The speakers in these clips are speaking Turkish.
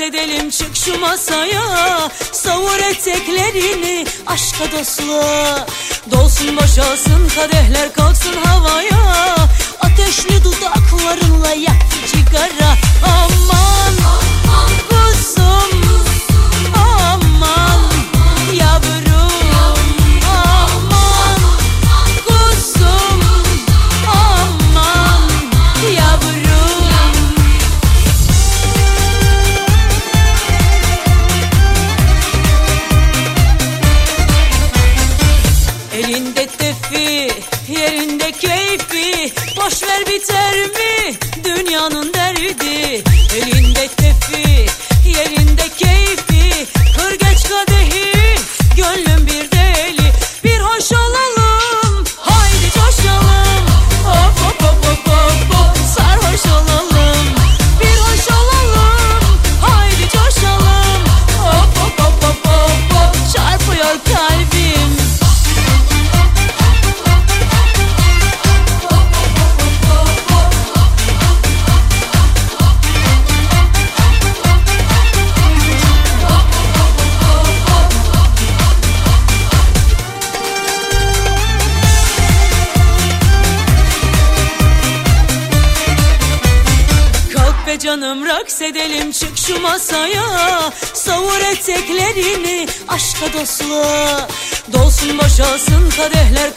Raks edelim çık şu masaya. Savur eteklerini aşka dostluğa. Dolsun boşalsın kadehler kalksın havaya derdi Elinde tefi, yerinde keyfi dostluğa Dolsun boşalsın kadehler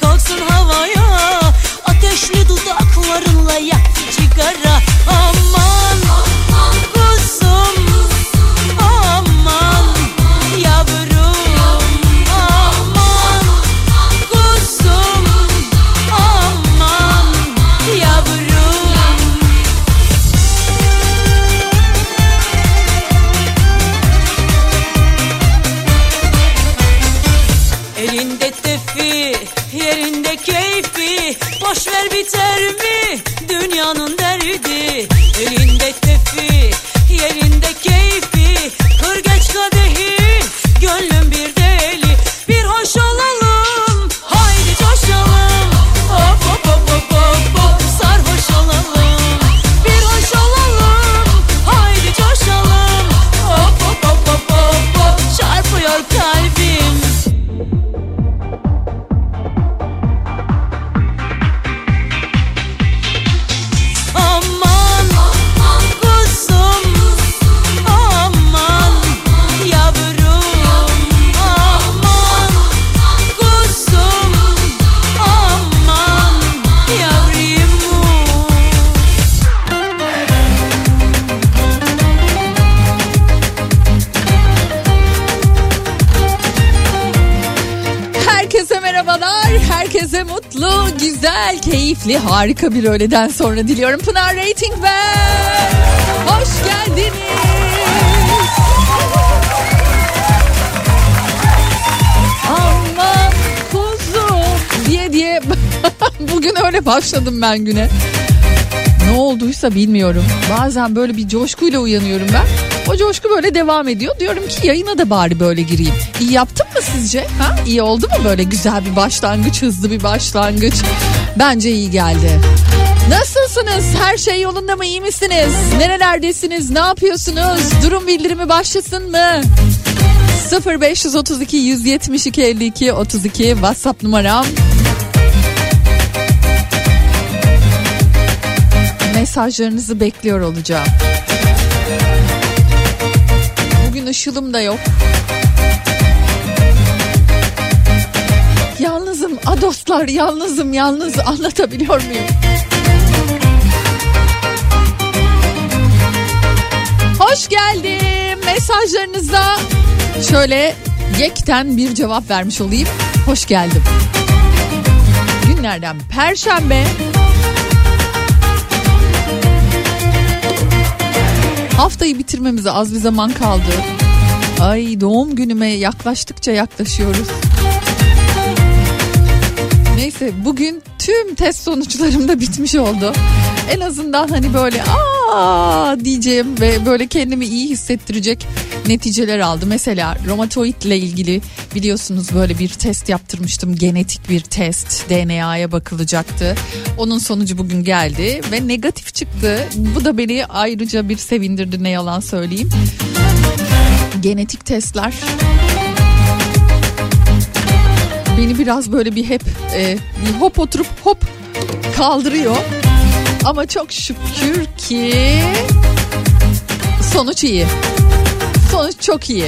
keyifli, harika bir öğleden sonra diliyorum. Pınar Rating ben. Hoş geldiniz. Aman kuzum diye diye bugün öyle başladım ben güne. Ne olduysa bilmiyorum. Bazen böyle bir coşkuyla uyanıyorum ben. O coşku böyle devam ediyor. Diyorum ki yayına da bari böyle gireyim. İyi yaptım mı sizce? Ha? İyi oldu mu böyle güzel bir başlangıç, hızlı bir başlangıç? Bence iyi geldi. Nasılsınız? Her şey yolunda mı? İyi misiniz? Nerelerdesiniz? Ne yapıyorsunuz? Durum bildirimi başlasın mı? 0532 172 52 32 WhatsApp numaram. Mesajlarınızı bekliyor olacağım. Bugün ışılım da yok. A dostlar yalnızım yalnız anlatabiliyor muyum? Hoş geldim mesajlarınıza şöyle yekten bir cevap vermiş olayım. Hoş geldim. Günlerden Perşembe. Haftayı bitirmemize az bir zaman kaldı. Ay doğum günüme yaklaştıkça yaklaşıyoruz. Neyse bugün tüm test sonuçlarım da bitmiş oldu. En azından hani böyle aa diyeceğim ve böyle kendimi iyi hissettirecek neticeler aldı. Mesela romatoidle ilgili biliyorsunuz böyle bir test yaptırmıştım. Genetik bir test DNA'ya bakılacaktı. Onun sonucu bugün geldi ve negatif çıktı. Bu da beni ayrıca bir sevindirdi ne yalan söyleyeyim. Genetik testler beni biraz böyle bir hep e, bir hop oturup hop kaldırıyor. Ama çok şükür ki sonuç iyi. Sonuç çok iyi.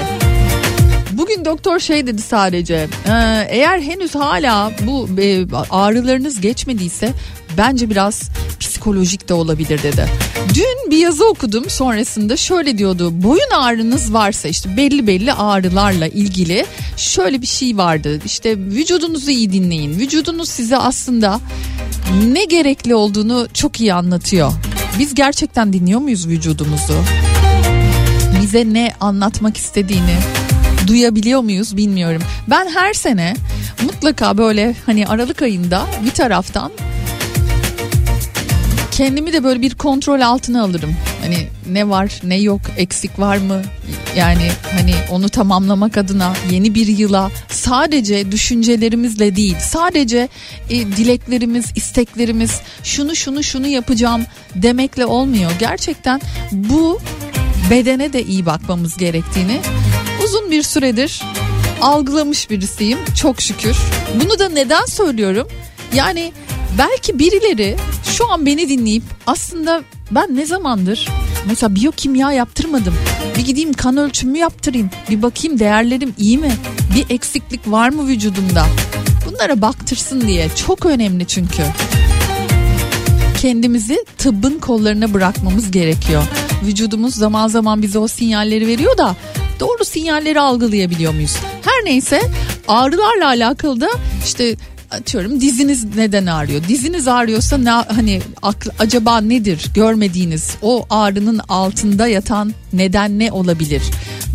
Bugün doktor şey dedi sadece e, eğer henüz hala bu e, ağrılarınız geçmediyse bence biraz psikolojik de olabilir dedi. Dün bir yazı okudum sonrasında şöyle diyordu boyun ağrınız varsa işte belli belli ağrılarla ilgili şöyle bir şey vardı işte vücudunuzu iyi dinleyin vücudunuz size aslında ne gerekli olduğunu çok iyi anlatıyor. Biz gerçekten dinliyor muyuz vücudumuzu? Bize ne anlatmak istediğini duyabiliyor muyuz bilmiyorum. Ben her sene mutlaka böyle hani Aralık ayında bir taraftan kendimi de böyle bir kontrol altına alırım. Hani ne var ne yok eksik var mı yani hani onu tamamlamak adına yeni bir yıla sadece düşüncelerimizle değil sadece e, dileklerimiz isteklerimiz şunu şunu şunu yapacağım demekle olmuyor. Gerçekten bu bedene de iyi bakmamız gerektiğini uzun bir süredir algılamış birisiyim çok şükür. Bunu da neden söylüyorum? Yani belki birileri şu an beni dinleyip aslında ben ne zamandır mesela biyokimya yaptırmadım. Bir gideyim kan ölçümü yaptırayım. Bir bakayım değerlerim iyi mi? Bir eksiklik var mı vücudumda? Bunlara baktırsın diye çok önemli çünkü. Kendimizi tıbbın kollarına bırakmamız gerekiyor. Vücudumuz zaman zaman bize o sinyalleri veriyor da doğru sinyalleri algılayabiliyor muyuz? Her neyse ağrılarla alakalı da işte atıyorum diziniz neden ağrıyor? Diziniz ağrıyorsa ne hani aklı, acaba nedir görmediğiniz o ağrının altında yatan neden ne olabilir?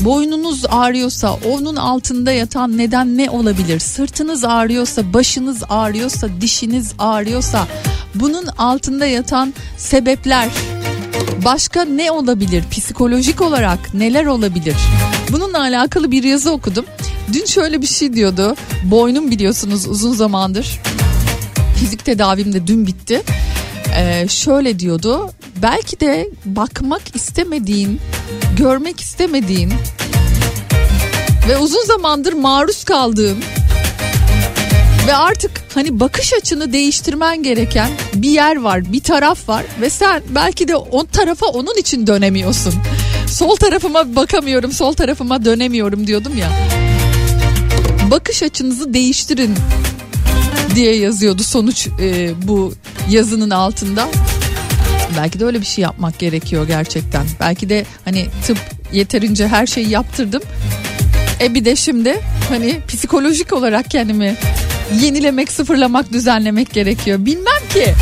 Boynunuz ağrıyorsa onun altında yatan neden ne olabilir? Sırtınız ağrıyorsa, başınız ağrıyorsa, dişiniz ağrıyorsa bunun altında yatan sebepler başka ne olabilir? Psikolojik olarak neler olabilir? Bununla alakalı bir yazı okudum. Dün şöyle bir şey diyordu. Boynum biliyorsunuz uzun zamandır. Fizik tedavim de dün bitti. Ee, şöyle diyordu. Belki de bakmak istemediğin, görmek istemediğin ve uzun zamandır maruz kaldığın ve artık hani bakış açını değiştirmen gereken bir yer var, bir taraf var ve sen belki de o tarafa onun için dönemiyorsun. Sol tarafıma bakamıyorum, sol tarafıma dönemiyorum diyordum ya. Bakış açınızı değiştirin diye yazıyordu sonuç e, bu yazının altında. Belki de öyle bir şey yapmak gerekiyor gerçekten. Belki de hani tıp yeterince her şeyi yaptırdım. E bir de şimdi hani psikolojik olarak kendimi yenilemek, sıfırlamak, düzenlemek gerekiyor. Bilmem ki.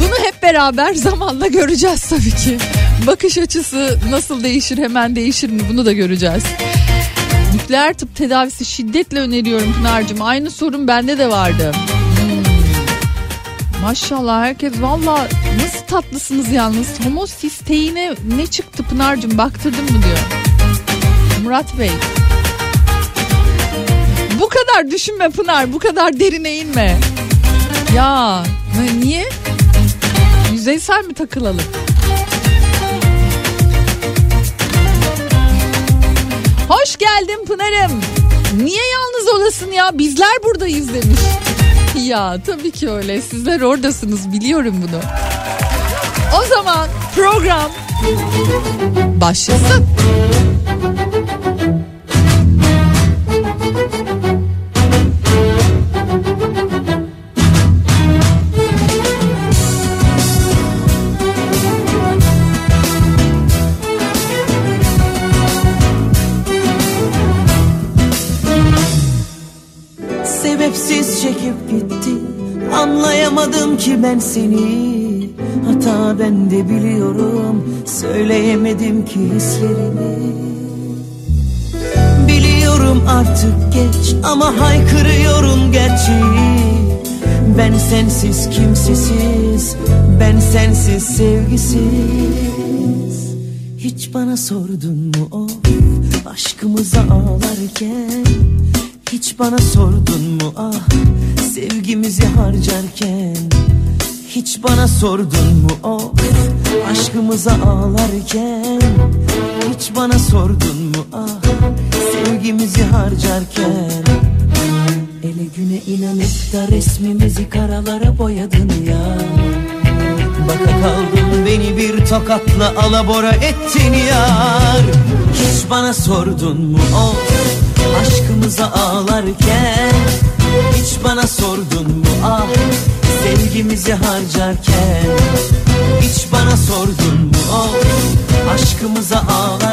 Bunu hep beraber zamanla göreceğiz tabii ki. Bakış açısı nasıl değişir, hemen değişir mi bunu da göreceğiz. Nükleer tıp tedavisi şiddetle öneriyorum Pınar'cığım. Aynı sorun bende de vardı. Maşallah herkes valla nasıl tatlısınız yalnız. Homosisteine ne çıktı Pınar'cığım baktırdın mı diyor. Murat Bey. Bu kadar düşünme Pınar bu kadar derine inme. Ya niye? Yüzeysel mi takılalım? Hoş geldin Pınar'ım. Niye yalnız olasın ya? Bizler buradayız demiş. Ya tabii ki öyle. Sizler oradasınız biliyorum bunu. O zaman program başlasın. Ki ben seni. Hata ben de biliyorum. Söyleyemedim ki hislerimi. Biliyorum artık geç Ama haykırıyorum gerçeği Ben sensiz kimsesiz Ben sensiz sevgisiz. Hiç bana sordun mu o Aşkımıza ağlarken? Hiç bana sordun mu ah sevgimizi harcarken Hiç bana sordun mu oh aşkımıza ağlarken? Hiç bana sordun mu ah sevgimizi harcarken? Ele güne inanıp da resmimizi karalara boyadın ya. Baka kaldım beni bir tokatla alabora ettin yar. Hiç bana sordun mu oh aşkımıza ağlarken Hiç bana sordun mu? Ah sevgimizi harcarken. Hiç bana sordun mu? Oh aşkımıza ağlarken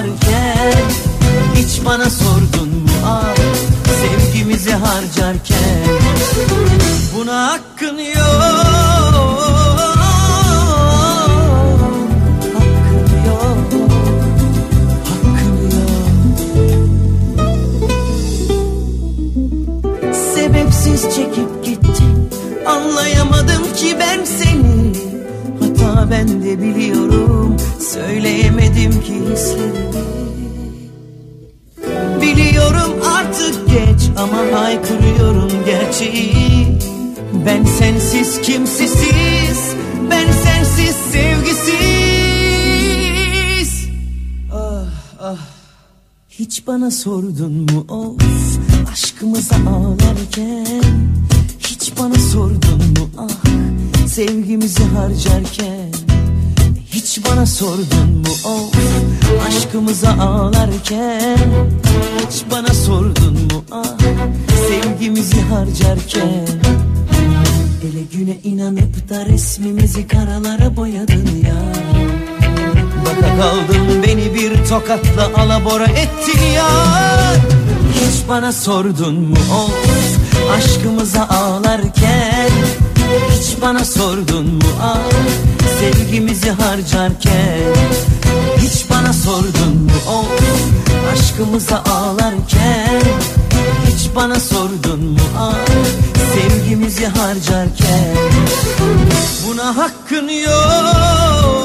de biliyorum Söyleyemedim ki hislerimi. Biliyorum artık geç ama haykırıyorum gerçeği. Ben sensiz kimsesiz Ben sensiz sevgisiz. Ah ah. Hiç bana sordun mu of aşkımıza ağlarken? Hiç bana sordun mu ah sevgimizi harcarken Bana sordun mu of aşkımıza ağlarken? Hiç bana sordun mu ah sevgimizi harcarken? Ele güne inanıp da resmimizi karalara boyadın ya. Baka kaldım beni bir tokatla alabora ettin ya. Hiç bana sordun mu of aşkımıza ağlarken Hiç bana sordun mu ah sevgimizi harcarken? Hiç bana sordun mu of aşkımıza ağlarken? Hiç bana sordun mu ah sevgimizi harcarken? Buna hakkın yok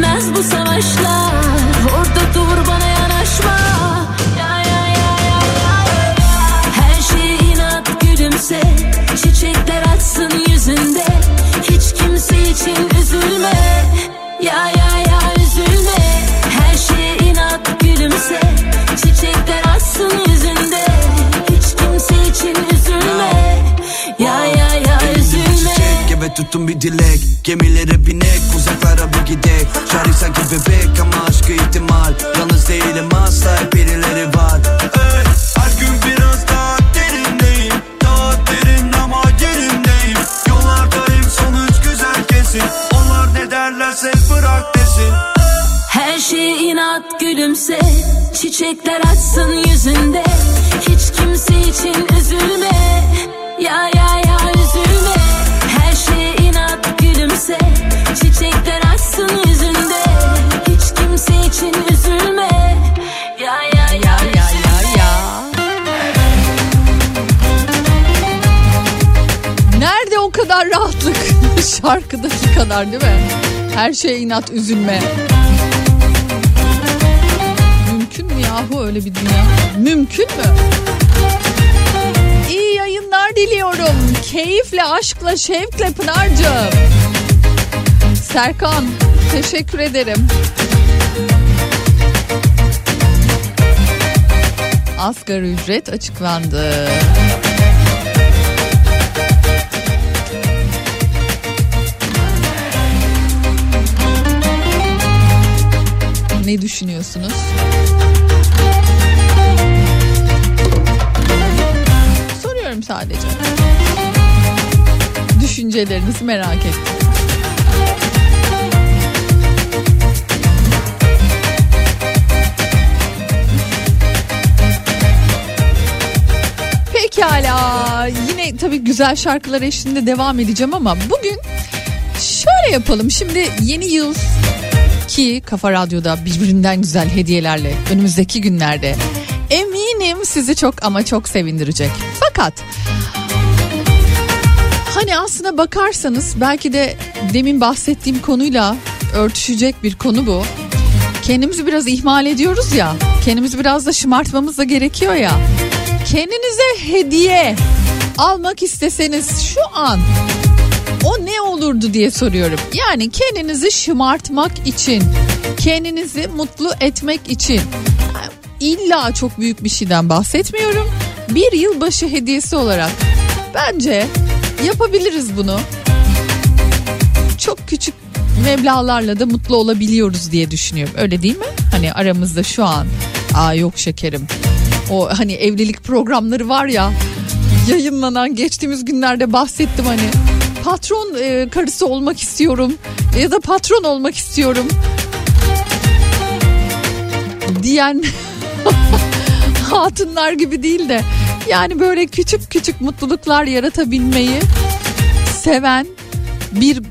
Bitmez bu savaşlar. Orada dur bana yanaşma. Ya ya ya Her şeye inat gülümse. Çiçekler açsın yüzünde. Hiç kimse için üzülme. Ya ya ya üzülme. Her şeye inat gülümse. Çiçekler açsın yüzünde. Hiç kimse için üzülme Eve tutun bir dilek. Gemilere binek uzaklara bir gidek. Şarkı sanki bebek ama aşkı ihtimal. Yalnız değilim asla hep birileri var. Ey, Her gün biraz daha derindeyim. Daha derin ama yerindeyim. Yollardayım sonuç güzel kesin. Onlar ne derlerse bırak desin. Her şeye inat gülümse. Çiçekler açsın yüzünde. Hiç kimse için üzülme. Ya ya ya üzülme gülümse Çiçekler açsın yüzünde Hiç kimse için üzülme Ya ya ya Ya ya ya. Nerede o kadar rahatlık? Şarkıdaki kadar değil mi? Her şey inat üzülme. Mümkün mü yahu öyle bir dünya? Mümkün mü? İyi yayınlar diliyorum. Keyifle, aşkla, şevkle Pınar'cığım. Serkan teşekkür ederim. Asgari ücret açıklandı. Ne düşünüyorsunuz? Soruyorum sadece. Düşüncelerinizi merak ettim. Tabii güzel şarkılar eşliğinde devam edeceğim ama bugün şöyle yapalım. Şimdi yeni yıl ki Kafa Radyo'da birbirinden güzel hediyelerle önümüzdeki günlerde eminim sizi çok ama çok sevindirecek. Fakat hani aslına bakarsanız belki de demin bahsettiğim konuyla örtüşecek bir konu bu. Kendimizi biraz ihmal ediyoruz ya. Kendimizi biraz da şımartmamız da gerekiyor ya. Kendinize hediye almak isteseniz şu an o ne olurdu diye soruyorum. Yani kendinizi şımartmak için, kendinizi mutlu etmek için. İlla çok büyük bir şeyden bahsetmiyorum. Bir yılbaşı hediyesi olarak bence yapabiliriz bunu. Çok küçük meblalarla da mutlu olabiliyoruz diye düşünüyorum. Öyle değil mi? Hani aramızda şu an aa yok şekerim. O hani evlilik programları var ya yayınlanan geçtiğimiz günlerde bahsettim hani patron e, karısı olmak istiyorum ya da patron olmak istiyorum diyen hatunlar gibi değil de yani böyle küçük küçük mutluluklar yaratabilmeyi seven bir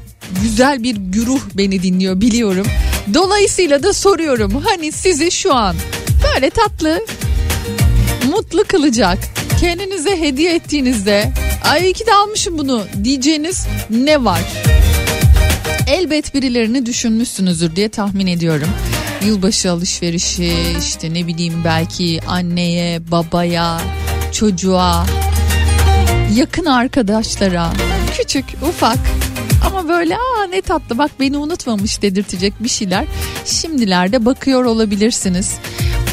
güzel bir güruh beni dinliyor biliyorum. Dolayısıyla da soruyorum hani sizi şu an böyle tatlı mutlu kılacak kendinize hediye ettiğinizde ay iyi ki de almışım bunu diyeceğiniz ne var? Elbet birilerini düşünmüşsünüzdür diye tahmin ediyorum. Yılbaşı alışverişi işte ne bileyim belki anneye, babaya, çocuğa, yakın arkadaşlara, küçük, ufak Ama böyle aa ne tatlı bak beni unutmamış dedirtecek bir şeyler şimdilerde bakıyor olabilirsiniz.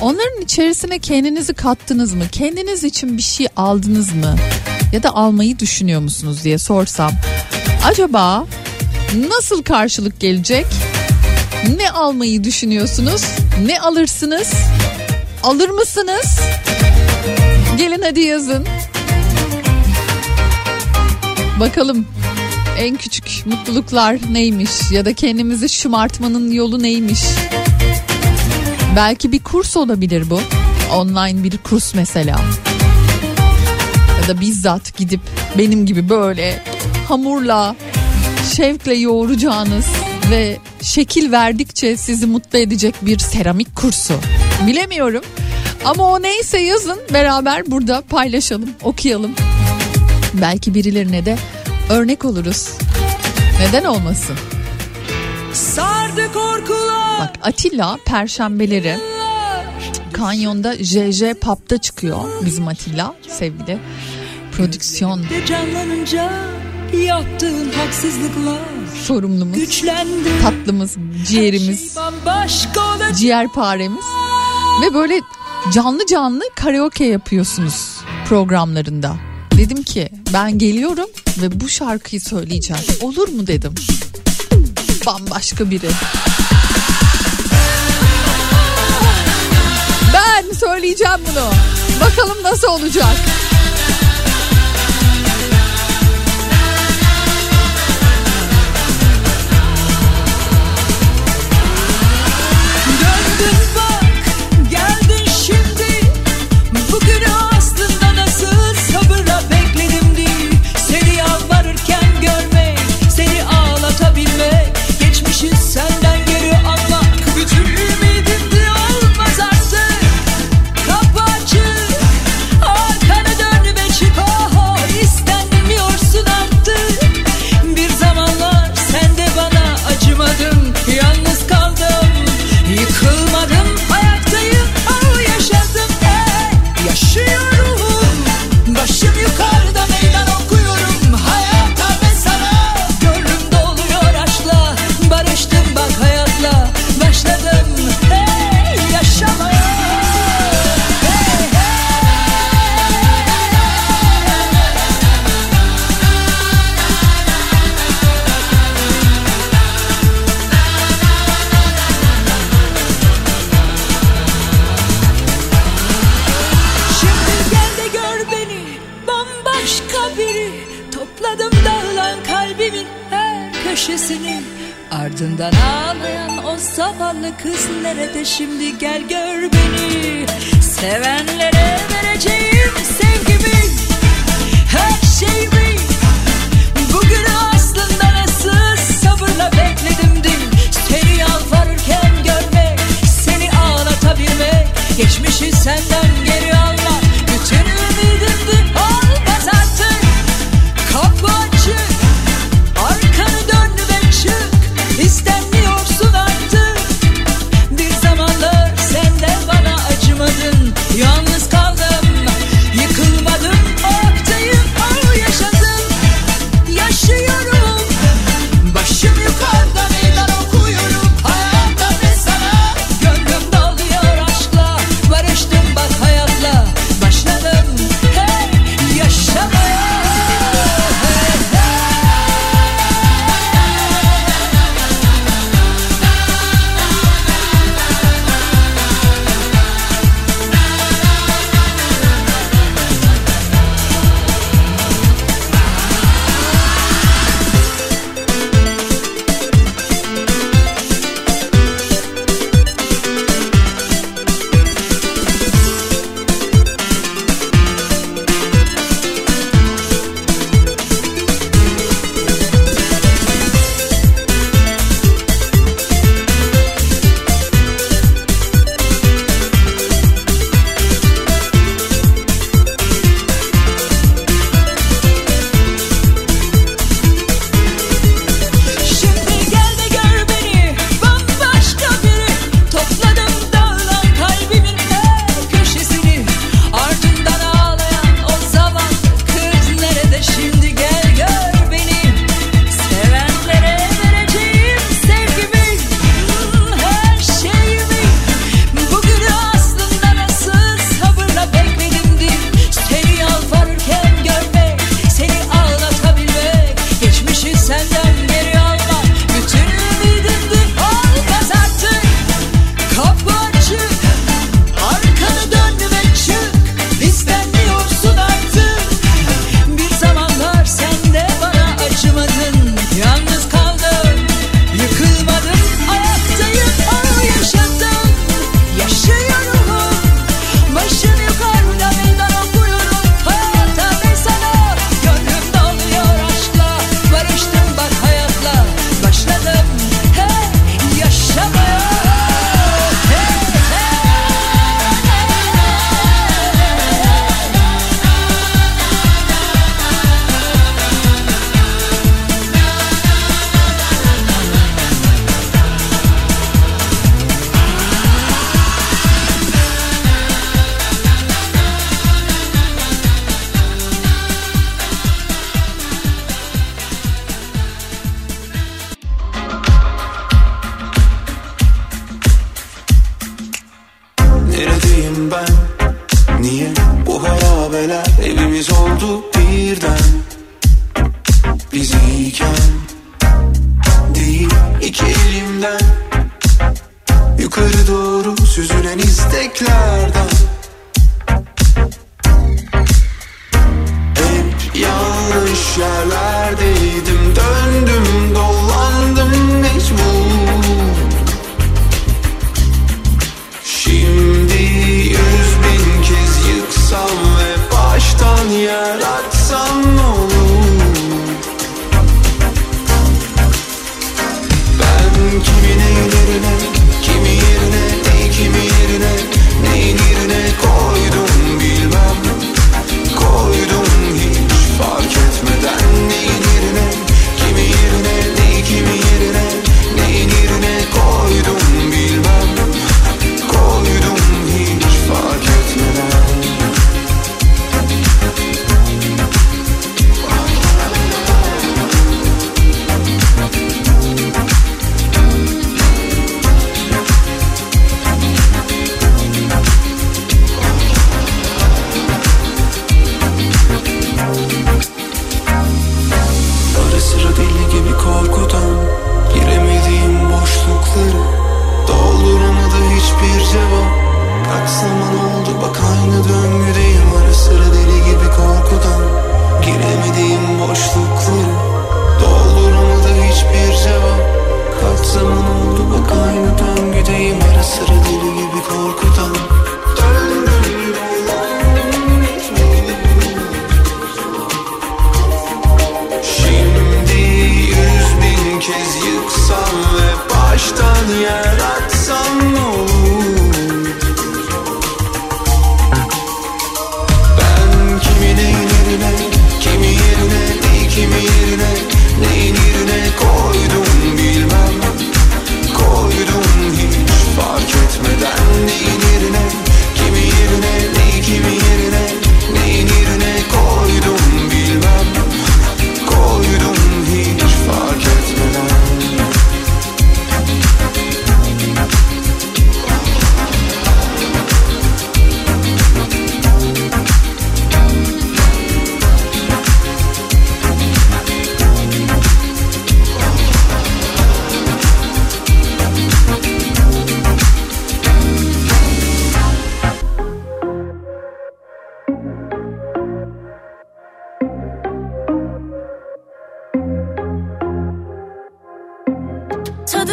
Onların içerisine kendinizi kattınız mı? Kendiniz için bir şey aldınız mı? Ya da almayı düşünüyor musunuz diye sorsam. Acaba nasıl karşılık gelecek? Ne almayı düşünüyorsunuz? Ne alırsınız? Alır mısınız? Gelin hadi yazın. Bakalım en küçük mutluluklar neymiş ya da kendimizi şımartmanın yolu neymiş? Belki bir kurs olabilir bu. Online bir kurs mesela. Ya da bizzat gidip benim gibi böyle hamurla şevkle yoğuracağınız ve şekil verdikçe sizi mutlu edecek bir seramik kursu. Bilemiyorum. Ama o neyse yazın beraber burada paylaşalım, okuyalım. Belki birilerine de örnek oluruz. Neden olmasın? Korkular. Bak Atilla perşembeleri Kanyon'da JJ Pub'da çıkıyor bizim Atilla sevgili prodüksiyon yaptığın haksızlıklar sorumlumuz, güçlendi. tatlımız, ciğerimiz, olacak. ciğerparemiz ve böyle canlı canlı karaoke yapıyorsunuz programlarında. Dedim ki ben geliyorum ve bu şarkıyı söyleyeceğim. Olur mu dedim. Bambaşka biri. Ben söyleyeceğim bunu. Bakalım nasıl olacak. Kız nerede şimdi? Gel gör beni. Sevenlere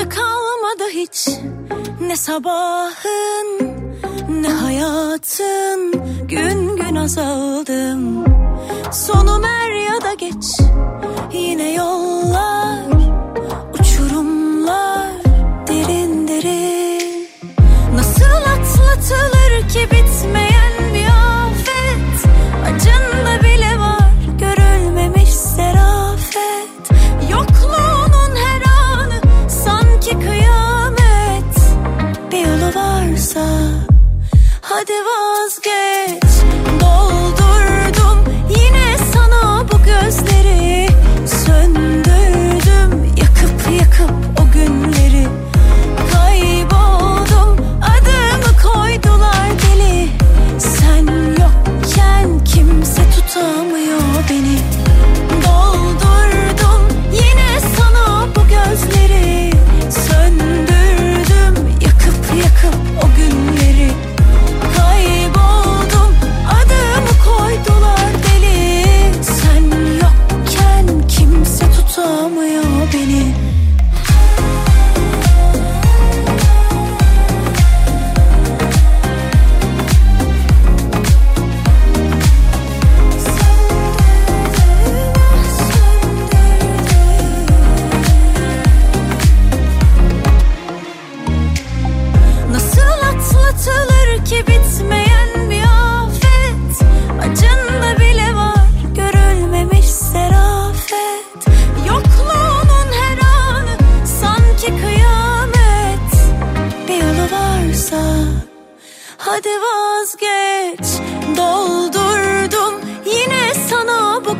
tadı kalmadı hiç. Ne sabahın ne hayatın. Gün gün azaldım. Sonum er ya da geç. Yine yollar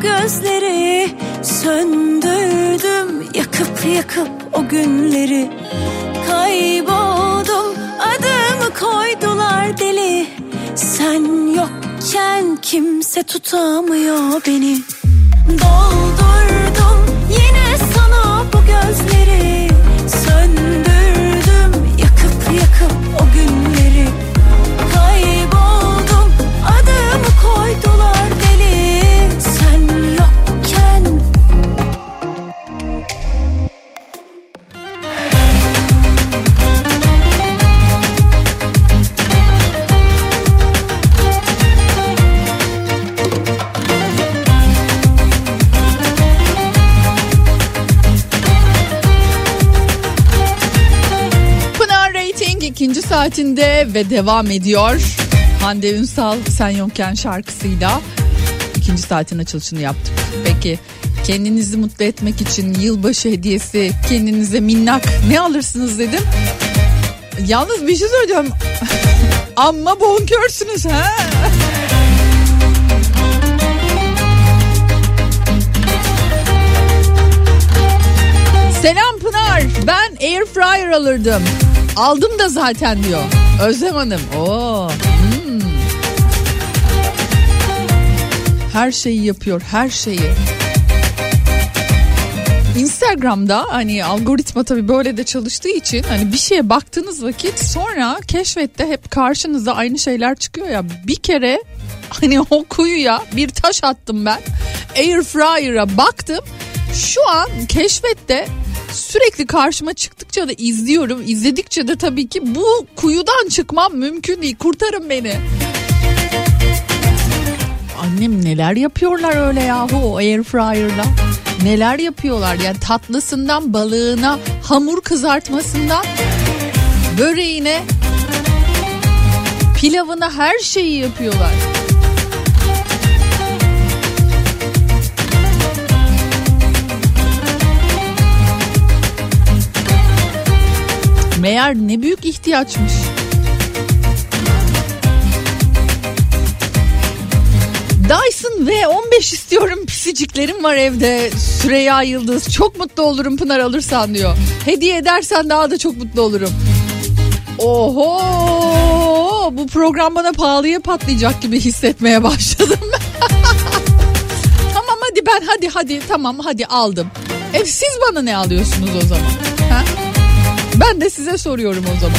gözleri Söndürdüm yakıp yakıp o günleri. Kayboldum adımı koydular deli. Sen yokken kimse tutamıyor beni. Doldurdum yine sana bu gözleri. Saatinde ve devam ediyor. Hande Ünsal Sen Yokken şarkısıyla ikinci saatin açılışını yaptık. Peki kendinizi mutlu etmek için yılbaşı hediyesi kendinize minnak ne alırsınız dedim. Yalnız bir şey söyleyeceğim. Amma bonkörsünüz ha. Selam Pınar. Ben air fryer alırdım. Aldım da zaten diyor. Özlem Hanım. Oo. hmm. Her şeyi yapıyor, her şeyi. Instagram'da hani algoritma tabii böyle de çalıştığı için hani bir şeye baktığınız vakit sonra keşfette hep karşınıza aynı şeyler çıkıyor ya. Bir kere hani o kuyuya bir taş attım ben. Air fryer'a baktım. Şu an keşfette sürekli karşıma çıktıkça da izliyorum. İzledikçe de tabii ki bu kuyudan çıkmam mümkün değil. Kurtarın beni. Annem neler yapıyorlar öyle yahu o air fryer'la. Neler yapıyorlar yani tatlısından balığına, hamur kızartmasından böreğine, pilavına her şeyi yapıyorlar. Meğer ne büyük ihtiyaçmış. Dyson V15 istiyorum. Pisiciklerim var evde. Süreyya Yıldız çok mutlu olurum Pınar alırsan diyor. Hediye edersen daha da çok mutlu olurum. Oho! Bu program bana pahalıya patlayacak gibi hissetmeye başladım. Tamam hadi ben hadi hadi tamam hadi aldım. E siz bana ne alıyorsunuz o zaman? Ha? Ben de size soruyorum o zaman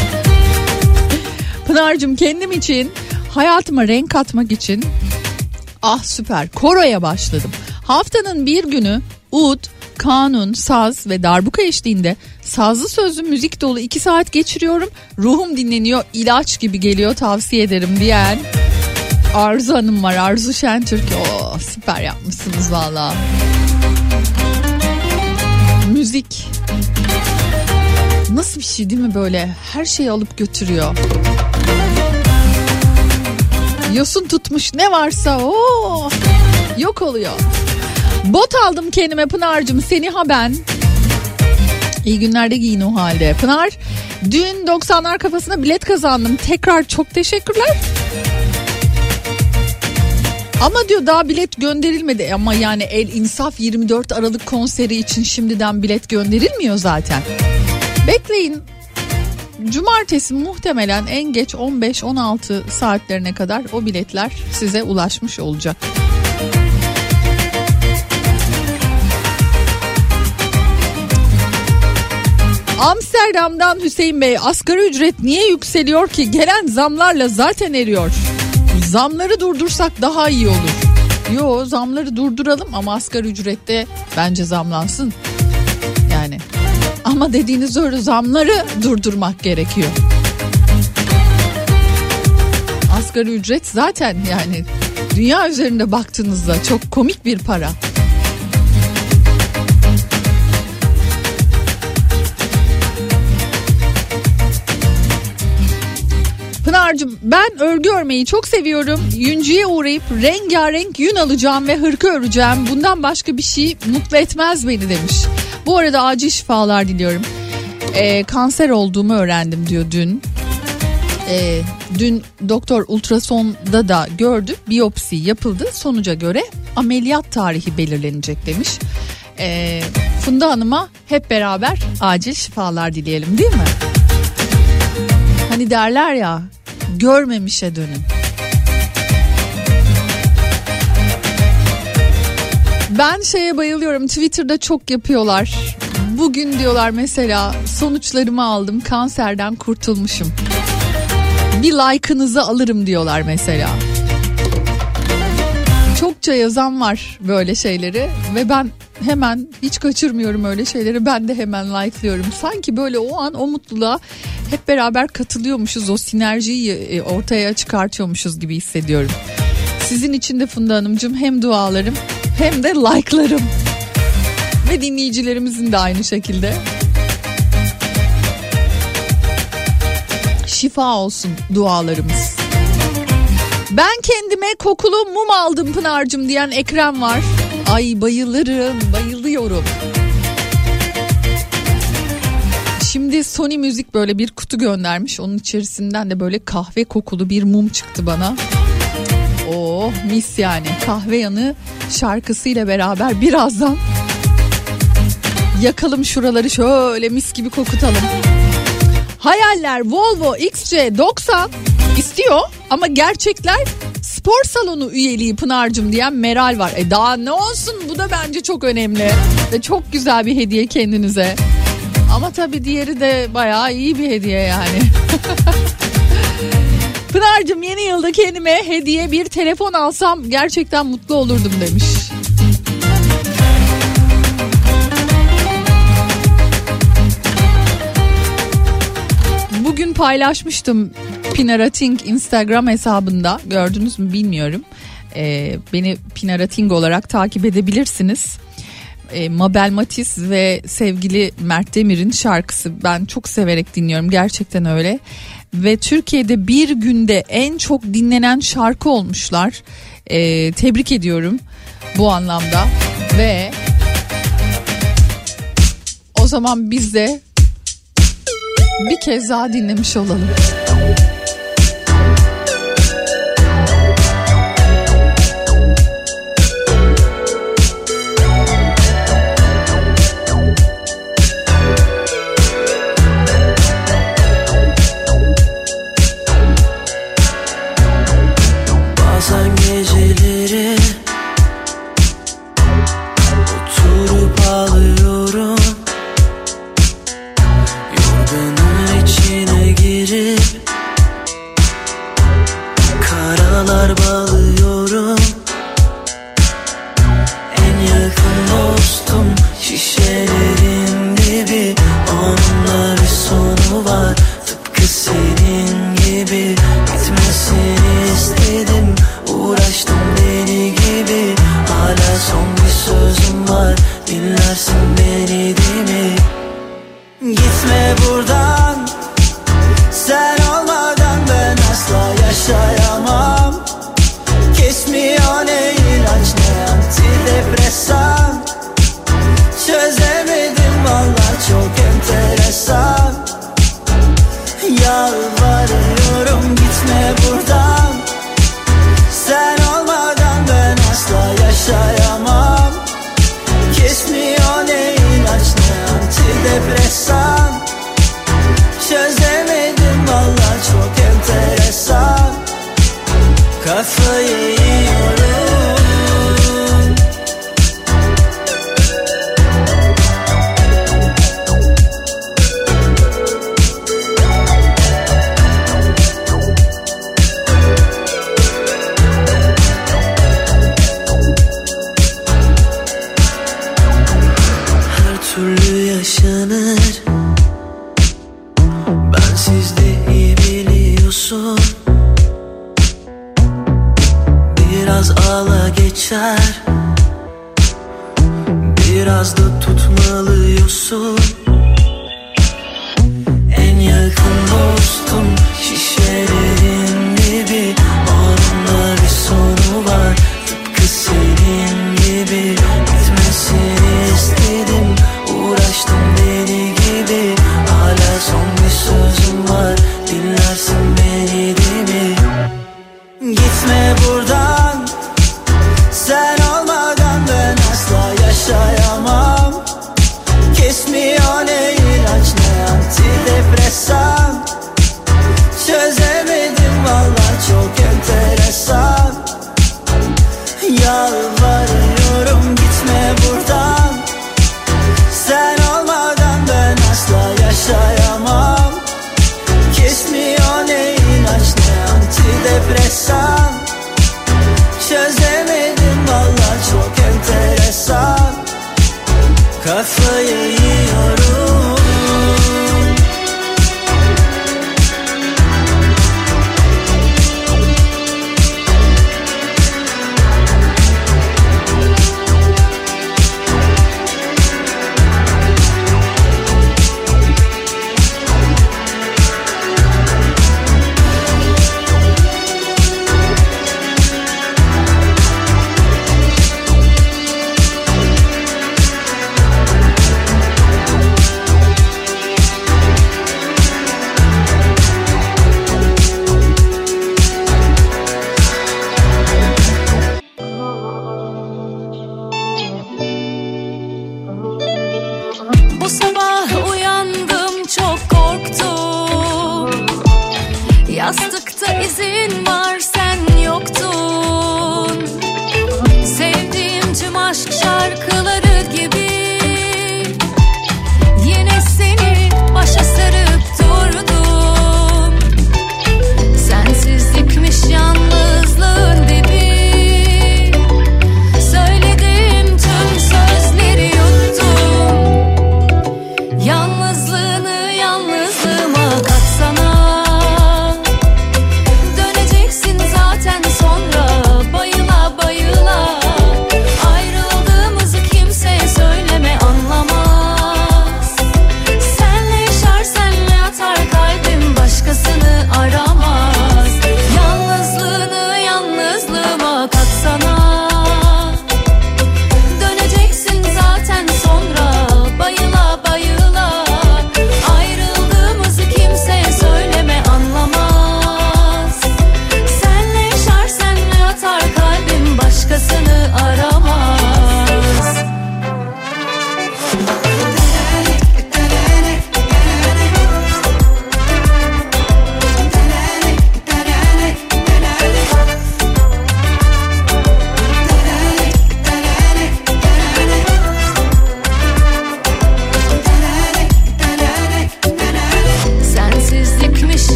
Pınar'cığım kendim için hayatıma renk katmak için Ah süper koroya başladım. Haftanın bir günü ud, kanun, saz ve darbuka eşliğinde sazlı sözlü müzik dolu iki saat geçiriyorum. Ruhum dinleniyor ilaç gibi geliyor tavsiye ederim diyen Arzu Hanım var Arzu Şentürk. Oo, süper yapmışsınız valla. Müzik nasıl bir şey değil mi böyle her şeyi alıp götürüyor. Yosun tutmuş ne varsa o yok oluyor. Bot aldım kendime Pınar'cığım seni ha ben. İyi günlerde giyin o halde. Pınar dün 90'lar kafasına bilet kazandım. Tekrar çok teşekkürler. Ama diyor daha bilet gönderilmedi ama yani El İnsaf 24 Aralık konseri için şimdiden bilet gönderilmiyor zaten. Bekleyin Cumartesi muhtemelen en geç 15-16 saatlerine kadar o biletler size ulaşmış olacak. Amsterdam'dan Hüseyin Bey asgari ücret niye yükseliyor ki gelen zamlarla zaten eriyor. Zamları durdursak daha iyi olur. Yo zamları durduralım ama asgari ücrette bence zamlansın. Ama dediğiniz öyle zamları durdurmak gerekiyor. Asgari ücret zaten yani dünya üzerinde baktığınızda çok komik bir para. Pınar'cığım ben örgü örmeyi çok seviyorum. Yüncüye uğrayıp rengarenk yün alacağım ve hırka öreceğim. Bundan başka bir şey mutlu etmez beni demiş. Bu arada acil şifalar diliyorum. Ee, kanser olduğumu öğrendim diyor dün. Ee, dün doktor ultrasonda da gördü. Biyopsi yapıldı. Sonuca göre ameliyat tarihi belirlenecek demiş. Ee, Funda Hanım'a hep beraber acil şifalar dileyelim değil mi? Hani derler ya görmemişe dönün. Ben şeye bayılıyorum Twitter'da çok yapıyorlar. Bugün diyorlar mesela sonuçlarımı aldım kanserden kurtulmuşum. Bir like'ınızı alırım diyorlar mesela. Çokça yazan var böyle şeyleri ve ben hemen hiç kaçırmıyorum öyle şeyleri ben de hemen like'lıyorum. Sanki böyle o an o mutluluğa hep beraber katılıyormuşuz o sinerjiyi e, ortaya çıkartıyormuşuz gibi hissediyorum. Sizin için de Funda Hanımcığım hem dualarım hem de like'larım ve dinleyicilerimizin de aynı şekilde. Şifa olsun dualarımız. Ben kendime kokulu mum aldım Pınar'cığım diyen Ekrem var. Ay bayılırım, bayılıyorum. Şimdi Sony Müzik böyle bir kutu göndermiş. Onun içerisinden de böyle kahve kokulu bir mum çıktı bana. Oh mis yani kahve yanı şarkısıyla beraber birazdan yakalım şuraları şöyle mis gibi kokutalım. Hayaller Volvo XC90 istiyor ama gerçekler spor salonu üyeliği Pınar'cım diyen Meral var. E daha ne olsun bu da bence çok önemli ve çok güzel bir hediye kendinize. Ama tabii diğeri de bayağı iyi bir hediye yani. Pınar'cığım yeni yılda kendime hediye bir telefon alsam gerçekten mutlu olurdum demiş. Bugün paylaşmıştım Pinarating Instagram hesabında gördünüz mü bilmiyorum. Ee, beni Pinarating olarak takip edebilirsiniz. Ee, Mabel Matiz ve sevgili Mert Demir'in şarkısı ben çok severek dinliyorum gerçekten öyle. Ve Türkiye'de bir günde en çok dinlenen şarkı olmuşlar. Ee, tebrik ediyorum bu anlamda ve o zaman biz de bir kez daha dinlemiş olalım.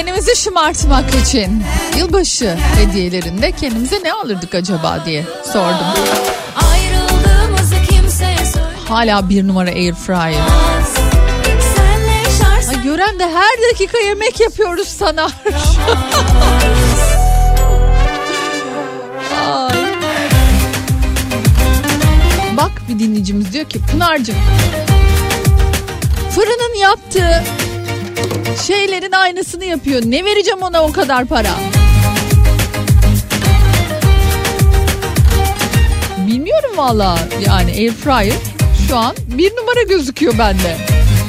Kendimizi şımartmak için yılbaşı hediyelerinde kendimize ne alırdık acaba diye sordum. Hala bir numara air fryer. Ay gören de her dakika yemek yapıyoruz sanar. Bak bir dinleyicimiz diyor ki Pınar'cığım fırının yaptığı şeylerin aynısını yapıyor. Ne vereceğim ona o kadar para? Bilmiyorum valla. Yani air fryer şu an bir numara gözüküyor bende.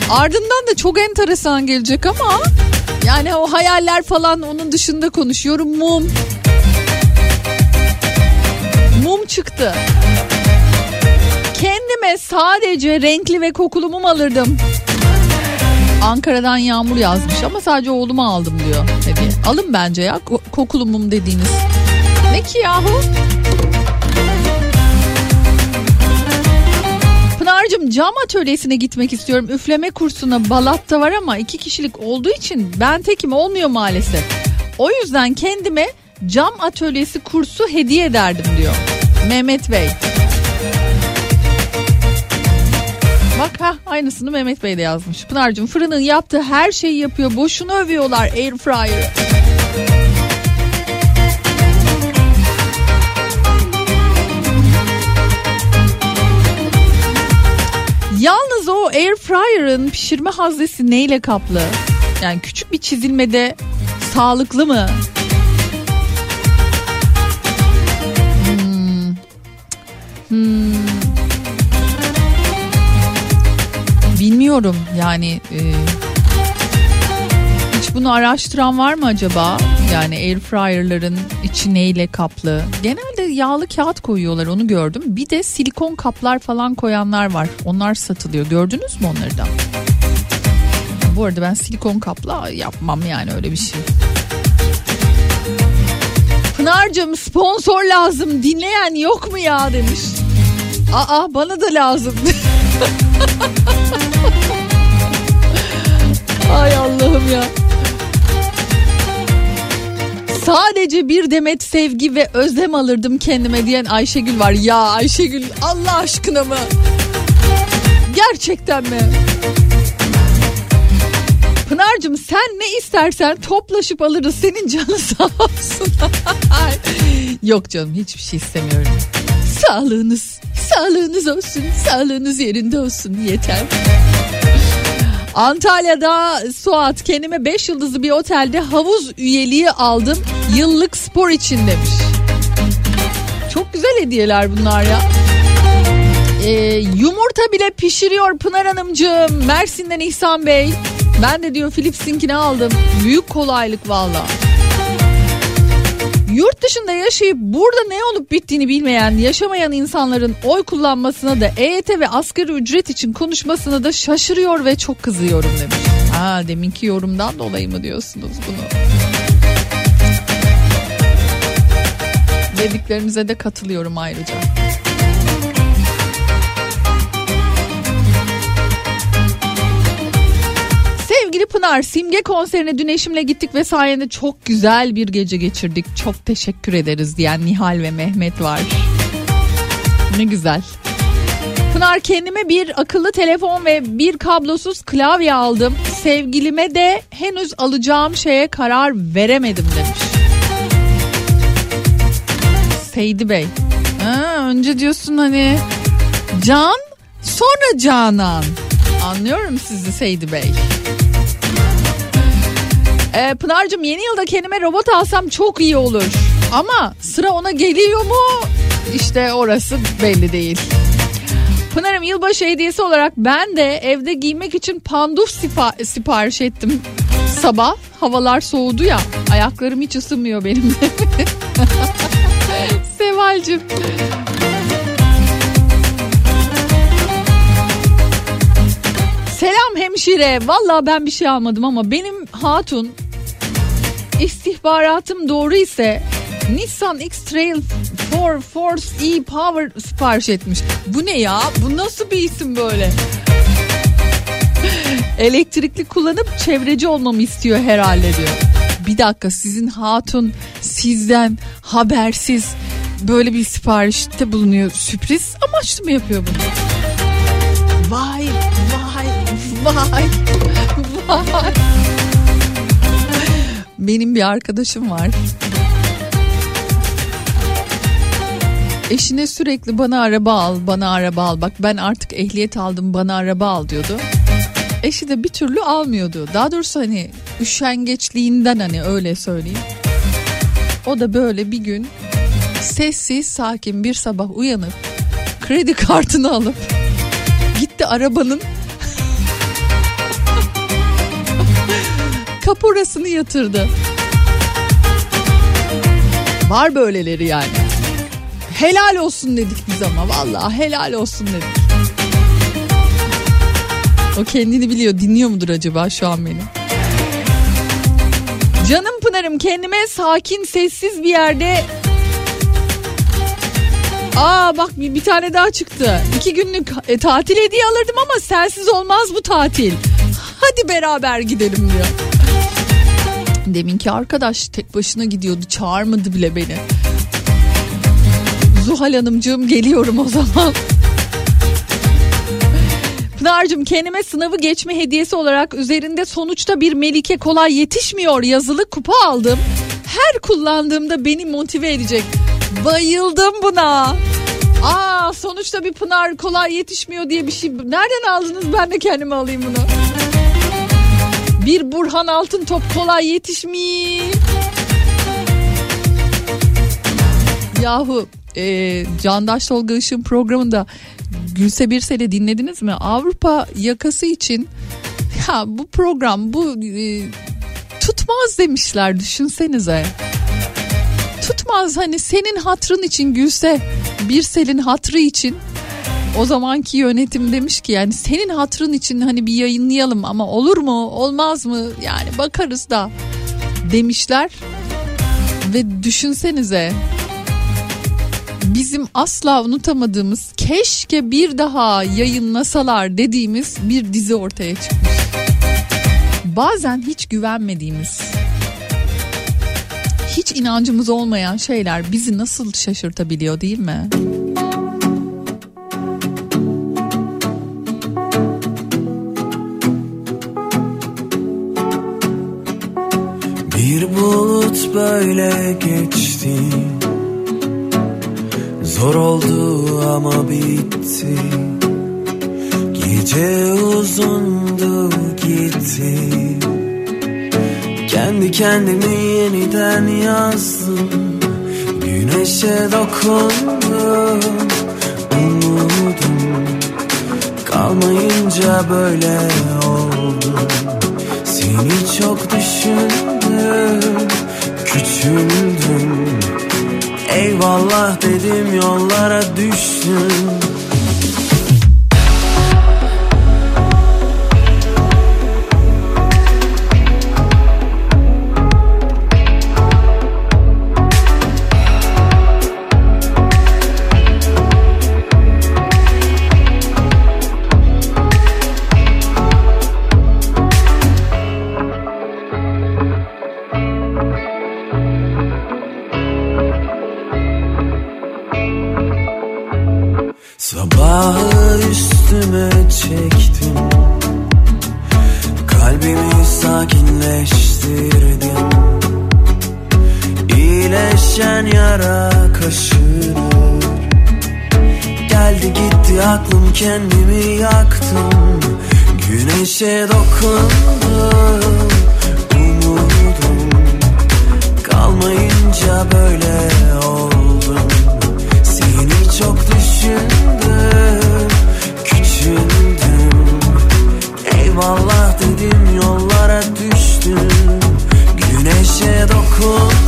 Ardından da çok enteresan gelecek ama yani o hayaller falan onun dışında konuşuyorum. Mum. Mum çıktı. Kendime sadece renkli ve kokulu mum alırdım. Ankara'dan Yağmur yazmış ama sadece oğluma aldım diyor hediye. Alın bence ya ko- kokulu mum dediğiniz. Ne ki yahu? Pınar'cığım cam atölyesine gitmek istiyorum. Üfleme kursuna Balat'ta var ama iki kişilik olduğu için ben tekim olmuyor maalesef. O yüzden kendime cam atölyesi kursu hediye ederdim diyor. Mehmet Bey. Bak ha aynısını Mehmet Bey de yazmış. Pınar'cığım fırının yaptığı her şeyi yapıyor. Boşuna övüyorlar air fryer'ı. Yalnız o air fryer'ın pişirme haznesi neyle kaplı? Yani küçük bir çizilmede sağlıklı mı? Hmm. Hmm. Bilmiyorum yani e, hiç bunu araştıran var mı acaba? Yani air fryer'ların içi neyle kaplı? Genelde yağlı kağıt koyuyorlar onu gördüm. Bir de silikon kaplar falan koyanlar var. Onlar satılıyor. Gördünüz mü onları da? Bu arada ben silikon kapla yapmam yani öyle bir şey. Pınar'cığım sponsor lazım dinleyen yok mu ya demiş. Aa bana da lazım. Ay Allah'ım ya. Sadece bir demet sevgi ve özlem alırdım kendime diyen Ayşegül var. Ya Ayşegül Allah aşkına mı? Gerçekten mi? Pınar'cığım sen ne istersen toplaşıp alırız senin canın sağ olsun. Yok canım hiçbir şey istemiyorum. Sağlığınız, sağlığınız olsun, sağlığınız yerinde olsun yeter. Antalya'da Suat kendime 5 yıldızlı bir otelde havuz üyeliği aldım. Yıllık spor için demiş. Çok güzel hediyeler bunlar ya. Ee, yumurta bile pişiriyor Pınar Hanımcığım. Mersin'den İhsan Bey. Ben de diyor Philips'inkini aldım. Büyük kolaylık valla. Yurt dışında yaşayıp burada ne olup bittiğini bilmeyen, yaşamayan insanların oy kullanmasına da EYT ve asgari ücret için konuşmasına da şaşırıyor ve çok kızıyorum demiş. Ha deminki yorumdan dolayı mı diyorsunuz bunu? Dediklerimize de katılıyorum ayrıca. Pınar, Simge konserine dün eşimle gittik ve sayende çok güzel bir gece geçirdik. Çok teşekkür ederiz diyen Nihal ve Mehmet var. Ne güzel. Pınar kendime bir akıllı telefon ve bir kablosuz klavye aldım. Sevgilime de henüz alacağım şeye karar veremedim demiş. Seydi Bey. Ha, önce diyorsun hani Can sonra Canan. Anlıyorum sizi Seydi Bey. Ee, Pınar'cığım yeni yılda kendime robot alsam çok iyi olur. Ama sıra ona geliyor mu? İşte orası belli değil. Pınar'ım yılbaşı hediyesi olarak ben de evde giymek için panduf sipa- sipariş ettim. Sabah havalar soğudu ya ayaklarım hiç ısınmıyor benim. Seval'cim. Selam hemşire. Valla ben bir şey almadım ama benim hatun istihbaratım doğru ise Nissan X-Trail 4 Force E Power sipariş etmiş. Bu ne ya? Bu nasıl bir isim böyle? Elektrikli kullanıp çevreci olmamı istiyor herhalde diyor. Bir dakika sizin hatun sizden habersiz böyle bir siparişte bulunuyor. Sürpriz amaçlı mı yapıyor bunu? Vay vay vay. Benim bir arkadaşım var. Eşine sürekli bana araba al, bana araba al. Bak ben artık ehliyet aldım, bana araba al diyordu. Eşi de bir türlü almıyordu. Daha doğrusu hani üşengeçliğinden hani öyle söyleyeyim. O da böyle bir gün sessiz sakin bir sabah uyanıp kredi kartını alıp gitti arabanın kaporasını yatırdı. Var böyleleri yani. Helal olsun dedik biz ama vallahi helal olsun dedik. O kendini biliyor dinliyor mudur acaba şu an beni? Canım Pınar'ım kendime sakin sessiz bir yerde Aa bak bir, bir tane daha çıktı. İki günlük e, tatil hediye alırdım ama sensiz olmaz bu tatil. Hadi beraber gidelim diyor. Deminki arkadaş tek başına gidiyordu çağırmadı bile beni. Zuhal Hanımcığım geliyorum o zaman. Pınar'cığım kendime sınavı geçme hediyesi olarak üzerinde sonuçta bir Melike kolay yetişmiyor yazılı kupa aldım. Her kullandığımda beni motive edecek. Bayıldım buna. Aa sonuçta bir Pınar kolay yetişmiyor diye bir şey. Nereden aldınız ben de kendime alayım bunu. Bir Burhan Altın Top kolay yetişmiyor. Yahu e, Candaş Tolga Işık'ın programında Gülse Birsel'i dinlediniz mi? Avrupa yakası için ya bu program bu e, tutmaz demişler düşünsenize. Tutmaz hani senin hatrın için Gülse Birsel'in hatrı için o zamanki yönetim demiş ki yani senin hatrın için hani bir yayınlayalım ama olur mu olmaz mı yani bakarız da demişler ve düşünsenize bizim asla unutamadığımız keşke bir daha yayınlasalar dediğimiz bir dizi ortaya çıkmış. Bazen hiç güvenmediğimiz, hiç inancımız olmayan şeyler bizi nasıl şaşırtabiliyor değil mi? Böyle geçti. Zor oldu ama bitti. Gece uzundu gitti. Kendi kendimi yeniden yazdım. Güneşe dokundum Umudum. Kalmayınca böyle oldu. Seni çok düşündüm Küçüldüm. Eyvallah dedim yollara düştüm Güneşe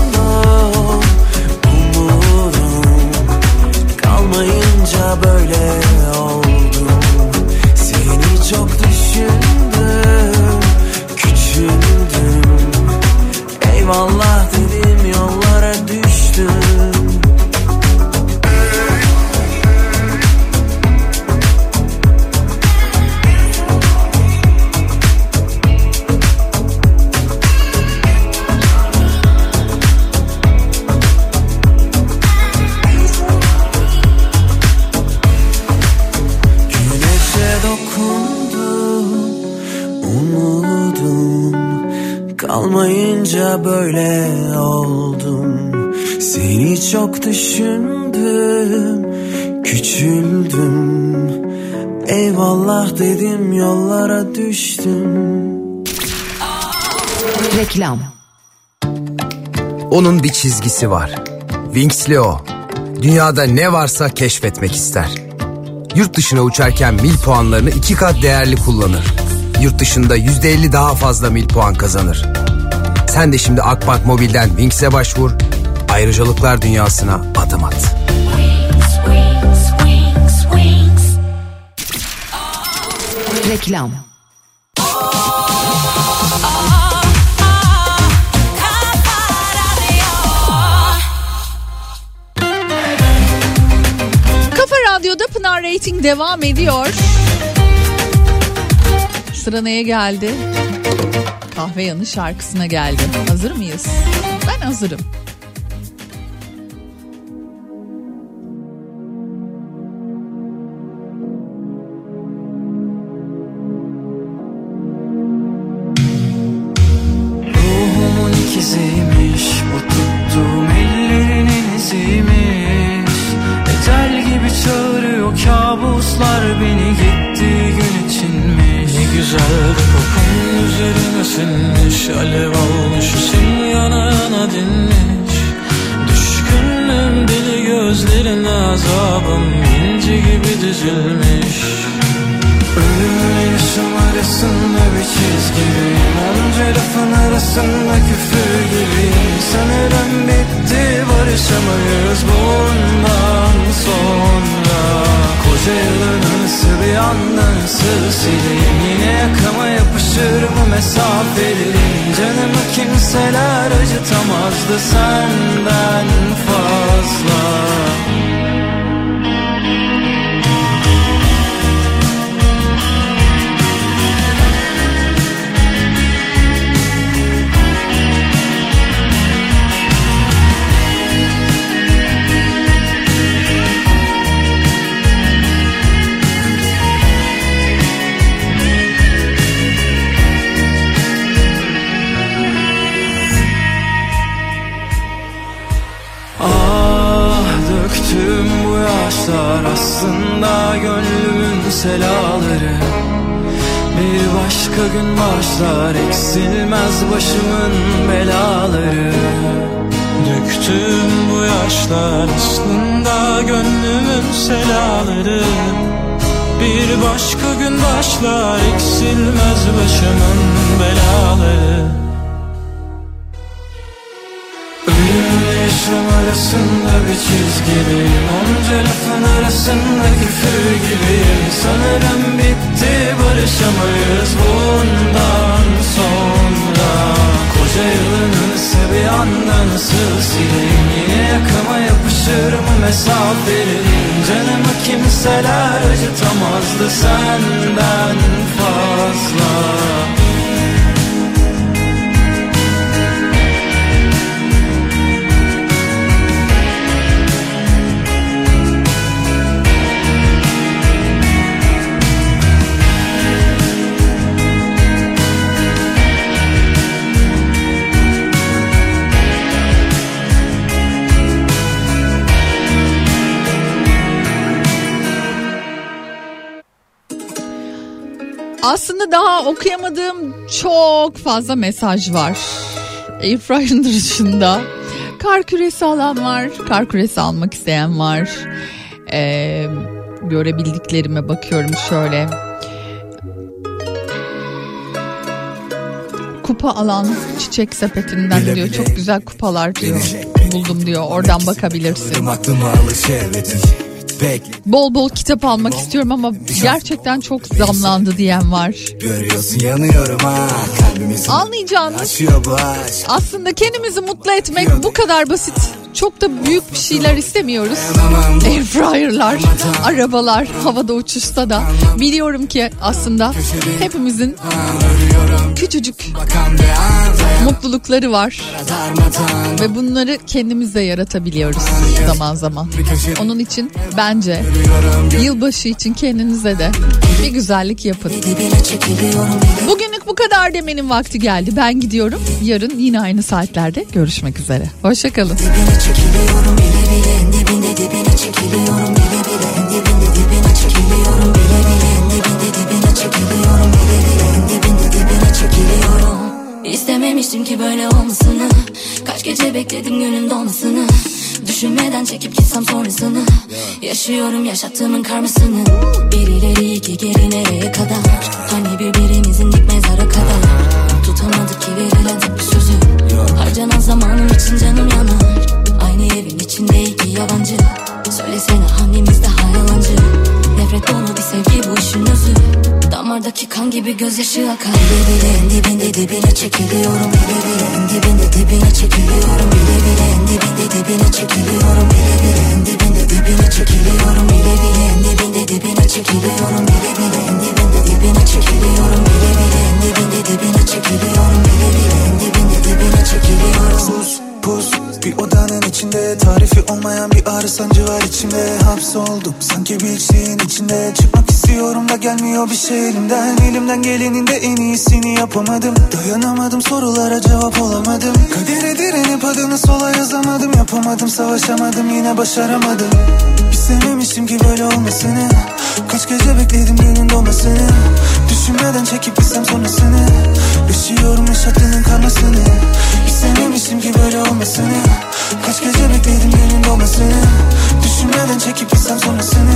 Çizgisi var. Winx'li o. Dünyada ne varsa keşfetmek ister. Yurt dışına uçarken mil puanlarını iki kat değerli kullanır. Yurt dışında %50 daha fazla mil puan kazanır. Sen de şimdi Akbank Mobil'den Winx'e başvur. Ayrıcalıklar dünyasına adım at. Reklam Devam ediyor. Sıra neye geldi? Kahve yanı şarkısına geldi. Hazır mıyız? Ben hazırım. Ruhumun ikiziymiş Bu tuttuğum ellerinin iziymiş çağırıyor kabuslar Beni gittiği gün içinmiş. Ne güzel kokun üzerine sinmiş Alev almış Hüseyin yana yana dinmiş. Düşkünüm deli gözlerine azabım inci gibi düzülmüş Ölümle yaşam arasında bir çizgiyim Onca lafın arasında küfür gibiyim Sanırım bitti barışamayız bundan sonra. Koca yılın anısı bir anda nasıl sileyim? Yine yakama yapışır mı mesafeliyim Canımı kimseler acıtamazdı senden fazla başlar aslında gönlümün selaları. Bir başka gün başlar eksilmez başımın belaları. Döktüğüm bu yaşlar aslında gönlümün selaları. Bir başka gün başlar eksilmez başımın belaları Yaşam arasında bir çizgideyim Onca lafın arasında küfür gibiyim daha okuyamadığım çok fazla mesaj var. Airfryer'ın dışında. Kar küresi alan var. Kar küresi almak isteyen var. Ee, görebildiklerime bakıyorum şöyle. Kupa alan çiçek sepetinden diyor. Çok güzel kupalar diyor. Buldum diyor. Oradan bakabilirsin. Aklıma ve Bekle Bol bol kitap almak istiyorum ama gerçekten çok zamlandı diyen var. görüyorsun yanıyorum ha. Anlayacağınız aslında kendimizi mutlu etmek bu kadar basit. Çok da büyük bir şeyler istemiyoruz. Airfryer'lar, arabalar havada uçuşsa da biliyorum ki aslında hepimizin küçücük mutlulukları var ve bunları kendimiz de yaratabiliyoruz zaman zaman. Onun için bence yılbaşı için kendinize de bir güzellik yapın. Bugünlük bu kadar demenin vakti geldi. Ben gidiyorum. Yarın yine aynı saatlerde görüşmek üzere. Hoşçakalın. Çekiliyorum bile bile dibinde dibine çekiliyorum bile bile dibinde dibine çekiliyorum bile bile dibinde dibine çekiliyorum bile bile dibinde dibine çekiliyorum. İstememiştim ki böyle olmasını Kaç gece bekledim günün dolmasını Düşünmeden çekip gitsem sonrasını Yaşıyorum yaşattığımın karmasını Bir ileri iki geri nereye kadar Hani birbirimizin dik mezara kadar Tutamadık ki verilen bir sözü Harcanan zamanım için canım yanar yabancı. Söylesene hangimiz daha yalancı? Nefret dolu bir sevgi bu işin özü. Damardaki kan gibi gözyaşı akar. Bile bile dibinde dibine çekiliyorum. Bile bile dibinde dibine çekiliyorum. Bile bile dibinde dibine çekiliyorum. Bile bile dibinde dibine çekiliyorum. Bile bile dibinde dibine çekiliyorum. Bile bile dibinde dibine çekiliyorum. Bile bile dibinde dibine çekiliyorum. Bile bile dibinde dibine çekiliyorum. Pus pus bir odanın içinde Tarifi olmayan bir ağrı sancı var içimde. Hapsoldum sanki bir şeyin içinde. Çıkmak istiyorum da gelmiyor bir şey elimden. Elimden gelenin de en iyisini yapamadım. Dayanamadım sorulara cevap olamadım. Kadere direnip adını sola yazamadım. Yapamadım savaşamadım yine başaramadım. İstememiştim ki böyle olmasını. Kaç gece bekledim günün doğmasını Düşünmeden çekip gitsem sonrasını. Yaşıyorum yaşattığının karmasını seninmişim ki böyle olmasını Kaç gece bekledim günün olmasını Düşünmeden çekip gitsem sonrasını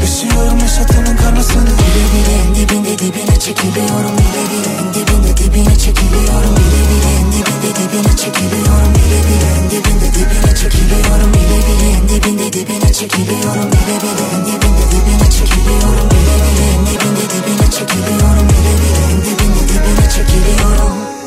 Yaşıyorum yaşatının karmasını Bile bile en dibinde dibine çekiliyorum Bile bile en dibinde dibine çekiliyorum Bile bile en dibinde dibine çekiliyorum Bile bile en dibinde dibine çekiliyorum Bile bile en dibinde dibine çekiliyorum Bile bile en dibinde dibine çekiliyorum Bile bile en dibinde dibine çekiliyorum Bile bile en dibinde dibine çekiliyorum